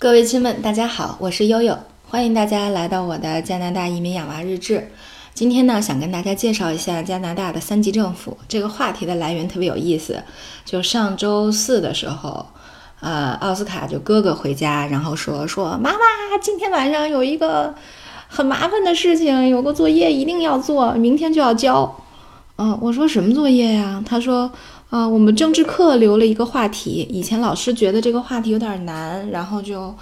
各位亲们，大家好，我是悠悠，欢迎大家来到我的加拿大移民养娃日志。今天呢，想跟大家介绍一下加拿大的三级政府。这个话题的来源特别有意思，就上周四的时候，呃，奥斯卡就哥哥回家，然后说说妈妈，今天晚上有一个很麻烦的事情，有个作业一定要做，明天就要交。嗯，我说什么作业呀？他说。啊，我们政治课留了一个话题，以前老师觉得这个话题有点难，然后就，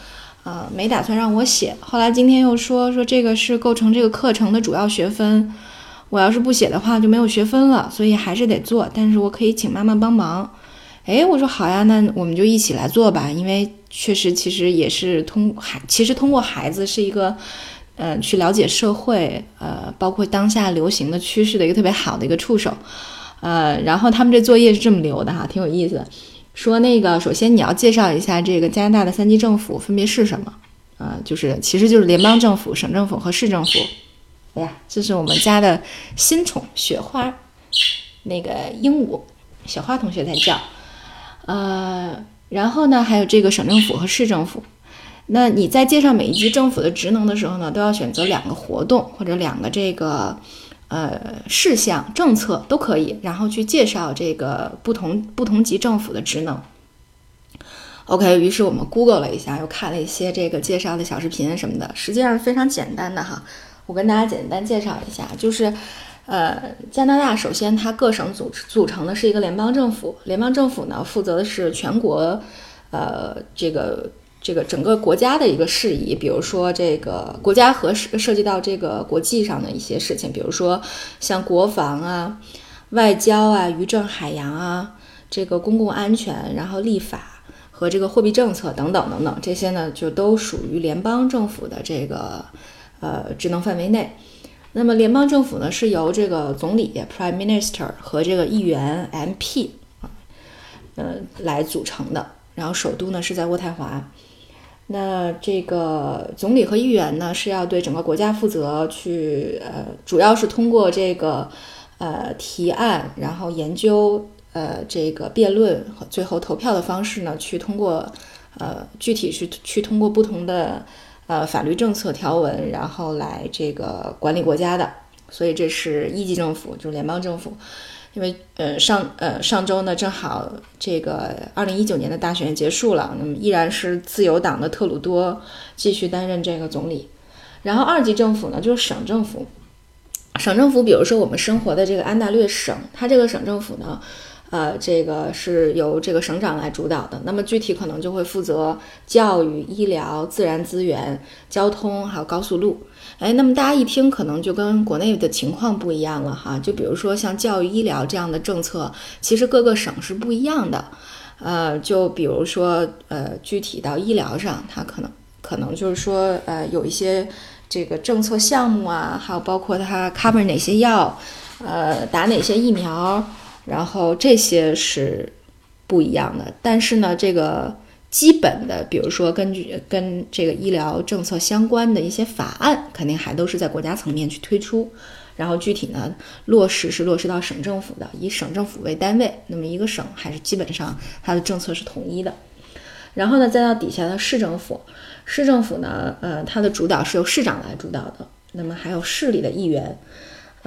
呃，没打算让我写。后来今天又说说这个是构成这个课程的主要学分，我要是不写的话就没有学分了，所以还是得做。但是我可以请妈妈帮忙。哎，我说好呀，那我们就一起来做吧，因为确实其实也是通孩，其实通过孩子是一个，呃，去了解社会，呃，包括当下流行的趋势的一个特别好的一个触手。呃，然后他们这作业是这么留的哈，挺有意思。说那个，首先你要介绍一下这个加拿大的三级政府分别是什么？啊，就是其实就是联邦政府、省政府和市政府。哎呀，这是我们家的新宠雪花，那个鹦鹉，小花同学在叫。呃，然后呢，还有这个省政府和市政府。那你在介绍每一级政府的职能的时候呢，都要选择两个活动或者两个这个。呃，事项、政策都可以，然后去介绍这个不同不同级政府的职能。OK，于是我们 Google 了一下，又看了一些这个介绍的小视频什么的，实际上非常简单的哈。我跟大家简单介绍一下，就是呃，加拿大首先它各省组组成的是一个联邦政府，联邦政府呢负责的是全国呃这个。这个整个国家的一个事宜，比如说这个国家和涉涉及到这个国际上的一些事情，比如说像国防啊、外交啊、渔政海洋啊、这个公共安全，然后立法和这个货币政策等等等等，这些呢就都属于联邦政府的这个呃职能范围内。那么联邦政府呢是由这个总理 （Prime Minister） 和这个议员 （MP），呃来组成的。然后首都呢是在渥太华。那这个总理和议员呢，是要对整个国家负责，去呃，主要是通过这个呃提案，然后研究呃这个辩论和最后投票的方式呢，去通过呃具体是去通过不同的呃法律政策条文，然后来这个管理国家的。所以这是一级政府，就是联邦政府。因为呃上呃上周呢正好这个二零一九年的大选结束了，那么依然是自由党的特鲁多继续担任这个总理。然后二级政府呢就是省政府，省政府比如说我们生活的这个安大略省，它这个省政府呢，呃这个是由这个省长来主导的，那么具体可能就会负责教育、医疗、自然资源、交通还有高速路。哎，那么大家一听，可能就跟国内的情况不一样了哈。就比如说像教育、医疗这样的政策，其实各个省是不一样的。呃，就比如说，呃，具体到医疗上，它可能可能就是说，呃，有一些这个政策项目啊，还有包括它 cover 哪些药，呃，打哪些疫苗，然后这些是不一样的。但是呢，这个。基本的，比如说根据跟这个医疗政策相关的一些法案，肯定还都是在国家层面去推出，然后具体呢落实是落实到省政府的，以省政府为单位，那么一个省还是基本上它的政策是统一的，然后呢再到底下的市政府，市政府呢，呃，它的主导是由市长来主导的，那么还有市里的议员。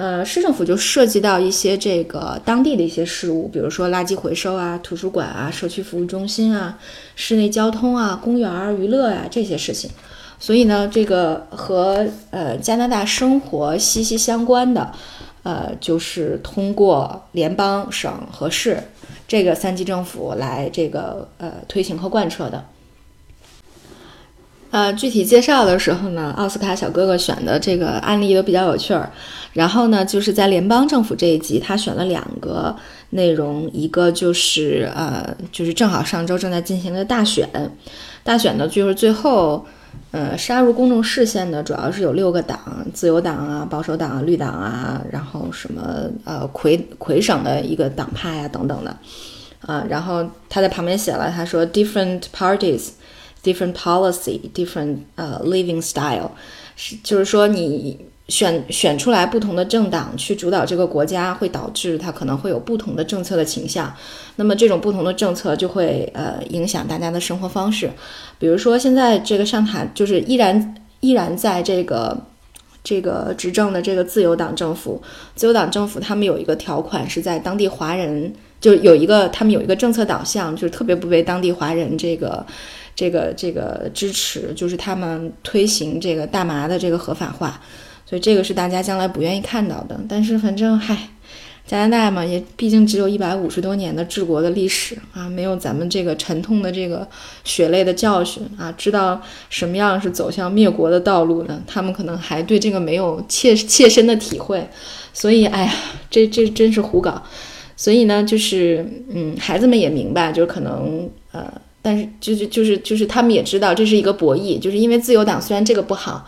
呃，市政府就涉及到一些这个当地的一些事务，比如说垃圾回收啊、图书馆啊、社区服务中心啊、室内交通啊、公园儿、娱乐呀这些事情。所以呢，这个和呃加拿大生活息息相关的，呃，就是通过联邦、省和市这个三级政府来这个呃推行和贯彻的。呃，具体介绍的时候呢，奥斯卡小哥哥选的这个案例都比较有趣儿。然后呢，就是在联邦政府这一集，他选了两个内容，一个就是呃，就是正好上周正在进行的大选。大选呢，就是最后呃杀入公众视线的，主要是有六个党：自由党啊、保守党啊、绿党啊，然后什么呃魁魁省的一个党派啊等等的。啊，然后他在旁边写了，他说：“Different parties。” Different policy, different 呃 living style，是就是说你选选出来不同的政党去主导这个国家，会导致它可能会有不同的政策的倾向。那么这种不同的政策就会呃影响大家的生活方式。比如说现在这个上台就是依然依然在这个这个执政的这个自由党政府，自由党政府他们有一个条款是在当地华人就有一个他们有一个政策导向，就是特别不被当地华人这个这个这个支持，就是他们推行这个大麻的这个合法化。所以这个是大家将来不愿意看到的，但是反正嗨，加拿大嘛，也毕竟只有一百五十多年的治国的历史啊，没有咱们这个沉痛的这个血泪的教训啊，知道什么样是走向灭国的道路呢？他们可能还对这个没有切切身的体会，所以哎呀，这这真是胡搞。所以呢，就是嗯，孩子们也明白，就是可能呃，但是就是就是就是他们也知道这是一个博弈，就是因为自由党虽然这个不好。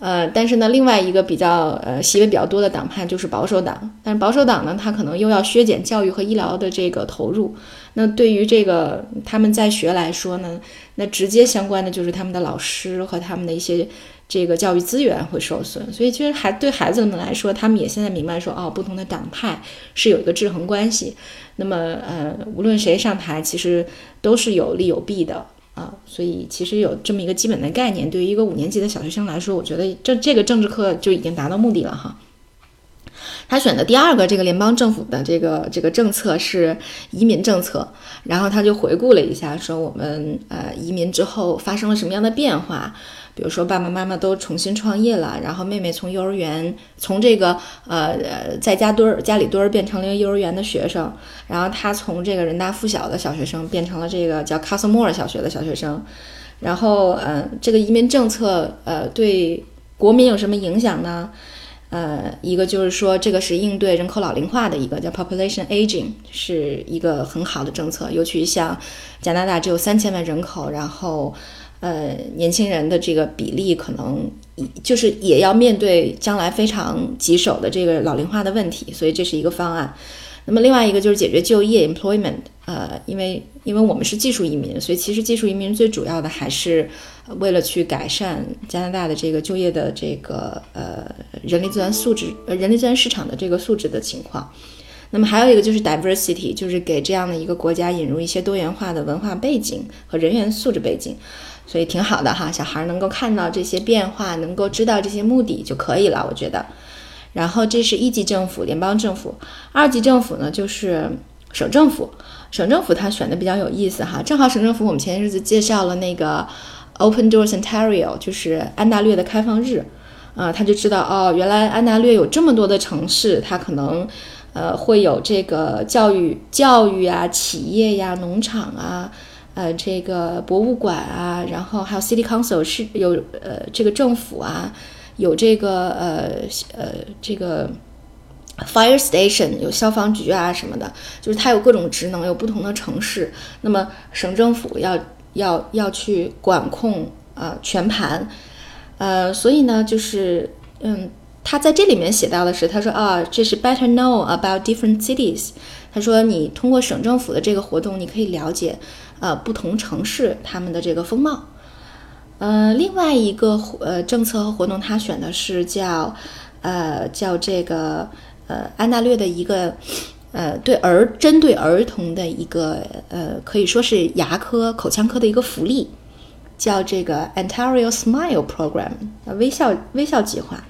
呃，但是呢，另外一个比较呃席位比较多的党派就是保守党，但是保守党呢，他可能又要削减教育和医疗的这个投入，那对于这个他们在学来说呢，那直接相关的就是他们的老师和他们的一些这个教育资源会受损，所以其实还对孩子们来说，他们也现在明白说，哦，不同的党派是有一个制衡关系，那么呃，无论谁上台，其实都是有利有弊的。啊，所以其实有这么一个基本的概念，对于一个五年级的小学生来说，我觉得这这个政治课就已经达到目的了哈。他选的第二个这个联邦政府的这个这个政策是移民政策，然后他就回顾了一下，说我们呃移民之后发生了什么样的变化。比如说爸爸妈妈都重新创业了，然后妹妹从幼儿园从这个呃在家堆儿家里堆儿变成了一个幼儿园的学生，然后他从这个人大附小的小学生变成了这个叫卡斯莫尔小学的小学生，然后嗯这个移民政策呃对国民有什么影响呢？呃一个就是说这个是应对人口老龄化的一个叫 population aging 是一个很好的政策，尤其像加拿大只有三千万人口，然后。呃，年轻人的这个比例可能就是也要面对将来非常棘手的这个老龄化的问题，所以这是一个方案。那么另外一个就是解决就业 （employment）。呃，因为因为我们是技术移民，所以其实技术移民最主要的还是为了去改善加拿大的这个就业的这个呃人力资源素质、呃人力资源市场的这个素质的情况。那么还有一个就是 diversity，就是给这样的一个国家引入一些多元化的文化背景和人员素质背景。所以挺好的哈，小孩能够看到这些变化，能够知道这些目的就可以了，我觉得。然后这是一级政府，联邦政府；二级政府呢，就是省政府。省政府它选的比较有意思哈，正好省政府我们前些日子介绍了那个 Open Doors Ontario，就是安大略的开放日，啊，他就知道哦，原来安大略有这么多的城市，它可能呃会有这个教育、教育啊、企业呀、农场啊。呃，这个博物馆啊，然后还有 City Council 是有呃这个政府啊，有这个呃呃这个 Fire Station 有消防局啊什么的，就是它有各种职能，有不同的城市。那么省政府要要要去管控啊全盘，呃，所以呢，就是嗯，他在这里面写到的是，他说啊，这是 Better know about different cities。他说你通过省政府的这个活动，你可以了解。呃，不同城市他们的这个风貌，呃，另外一个呃政策和活动，他选的是叫呃叫这个呃安大略的一个呃对儿针对儿童的一个呃可以说是牙科口腔科的一个福利，叫这个 Ontario Smile Program，微笑微笑计划。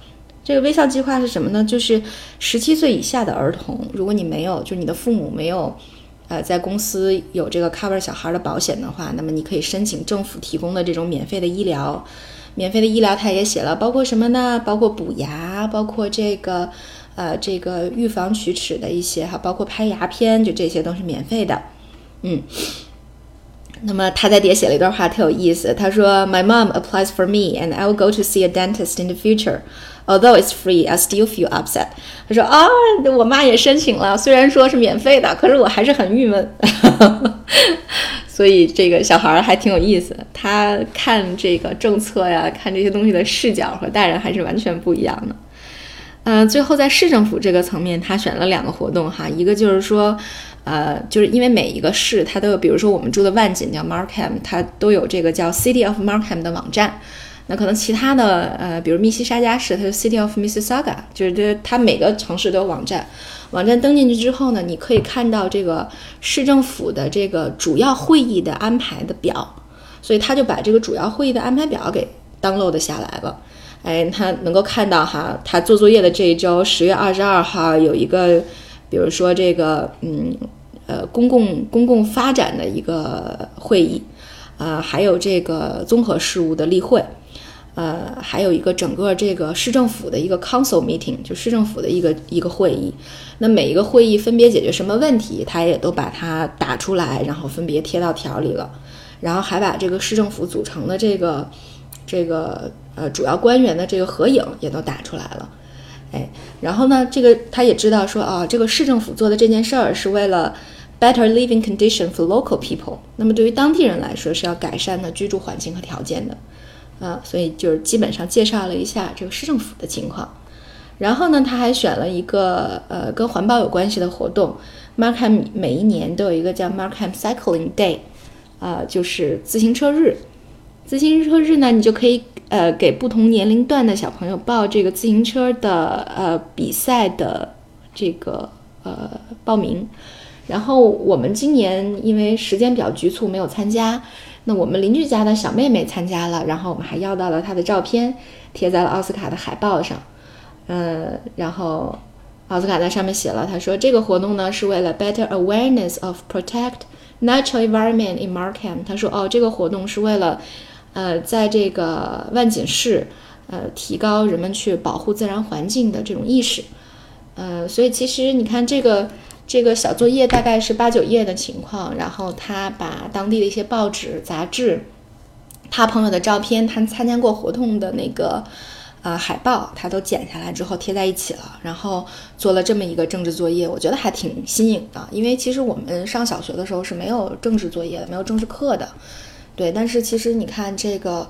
这个微笑计划是什么呢？就是十七岁以下的儿童，如果你没有，就是你的父母没有。呃，在公司有这个 cover 小孩的保险的话，那么你可以申请政府提供的这种免费的医疗。免费的医疗，他也写了，包括什么呢？包括补牙，包括这个，呃，这个预防龋齿的一些哈，包括拍牙片，就这些都是免费的。嗯。那么他在底下写了一段话，特有意思。他说：“My mom applies for me, and I will go to see a dentist in the future. Although it's free, I still feel upset.” 他说：“啊，我妈也申请了，虽然说是免费的，可是我还是很郁闷。”所以这个小孩还挺有意思，他看这个政策呀，看这些东西的视角和大人还是完全不一样的。嗯，最后在市政府这个层面，他选了两个活动哈，一个就是说。呃，就是因为每一个市，它都有，比如说我们住的万锦叫 Markham，它都有这个叫 City of Markham 的网站。那可能其他的呃，比如密西沙加市，它是 City of Mississauga，就是这它每个城市都有网站。网站登进去之后呢，你可以看到这个市政府的这个主要会议的安排的表，所以他就把这个主要会议的安排表给 download 下来了。哎，他能够看到哈，他做作业的这一周，十月二十二号有一个，比如说这个，嗯，呃，公共公共发展的一个会议，呃，还有这个综合事务的例会，呃，还有一个整个这个市政府的一个 council meeting，就市政府的一个一个会议。那每一个会议分别解决什么问题，他也都把它打出来，然后分别贴到条里了，然后还把这个市政府组成的这个这个。呃，主要官员的这个合影也都打出来了，哎，然后呢，这个他也知道说啊，这个市政府做的这件事儿是为了 better living condition for local people，那么对于当地人来说是要改善的居住环境和条件的，啊，所以就是基本上介绍了一下这个市政府的情况，然后呢，他还选了一个呃跟环保有关系的活动，Markham 每一年都有一个叫 Markham Cycling Day，啊，就是自行车日，自行车日呢，你就可以。呃，给不同年龄段的小朋友报这个自行车的呃比赛的这个呃报名，然后我们今年因为时间比较局促没有参加，那我们邻居家的小妹妹参加了，然后我们还要到了她的照片，贴在了奥斯卡的海报上，嗯，然后奥斯卡在上面写了，他说这个活动呢是为了 better awareness of protect natural environment in Markham，他说哦，这个活动是为了。呃，在这个万锦市，呃，提高人们去保护自然环境的这种意识，呃，所以其实你看这个这个小作业大概是八九页的情况，然后他把当地的一些报纸、杂志，他朋友的照片，他参加过活动的那个呃海报，他都剪下来之后贴在一起了，然后做了这么一个政治作业，我觉得还挺新颖的，因为其实我们上小学的时候是没有政治作业的，没有政治课的。对，但是其实你看这个，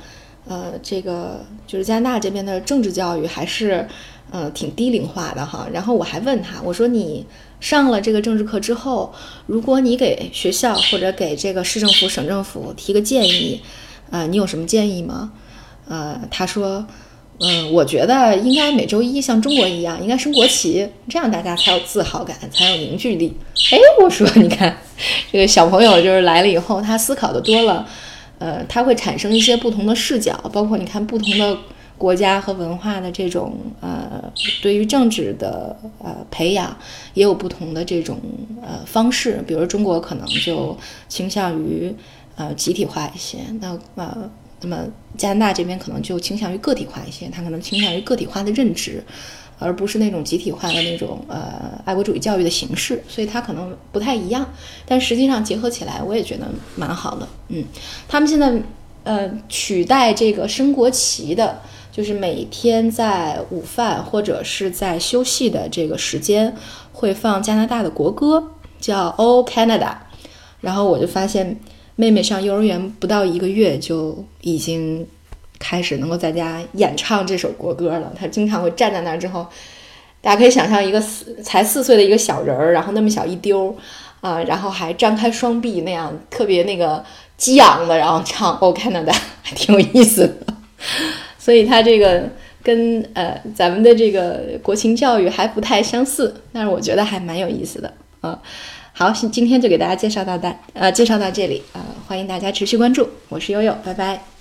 呃，这个就是加拿大这边的政治教育还是，呃，挺低龄化的哈。然后我还问他，我说你上了这个政治课之后，如果你给学校或者给这个市政府、省政府提个建议，呃，你有什么建议吗？呃，他说，嗯，我觉得应该每周一像中国一样，应该升国旗，这样大家才有自豪感，才有凝聚力。哎，我说你看，这个小朋友就是来了以后，他思考的多了。呃，它会产生一些不同的视角，包括你看不同的国家和文化的这种呃，对于政治的呃培养，也有不同的这种呃方式。比如中国可能就倾向于呃集体化一些，那呃，那么加拿大这边可能就倾向于个体化一些，它可能倾向于个体化的认知。而不是那种集体化的那种呃爱国主义教育的形式，所以它可能不太一样，但实际上结合起来，我也觉得蛮好的。嗯，他们现在呃取代这个升国旗的，就是每天在午饭或者是在休息的这个时间会放加拿大的国歌，叫 O Canada。然后我就发现妹妹上幼儿园不到一个月就已经。开始能够在家演唱这首国歌了。他经常会站在那儿之后，大家可以想象一个四才四岁的一个小人儿，然后那么小一丢啊，然后还张开双臂那样特别那个激昂的，然后唱《O Canada》，还挺有意思的。所以他这个跟呃咱们的这个国情教育还不太相似，但是我觉得还蛮有意思的啊。好，今天就给大家介绍到大呃介绍到这里啊，欢迎大家持续关注，我是悠悠，拜拜。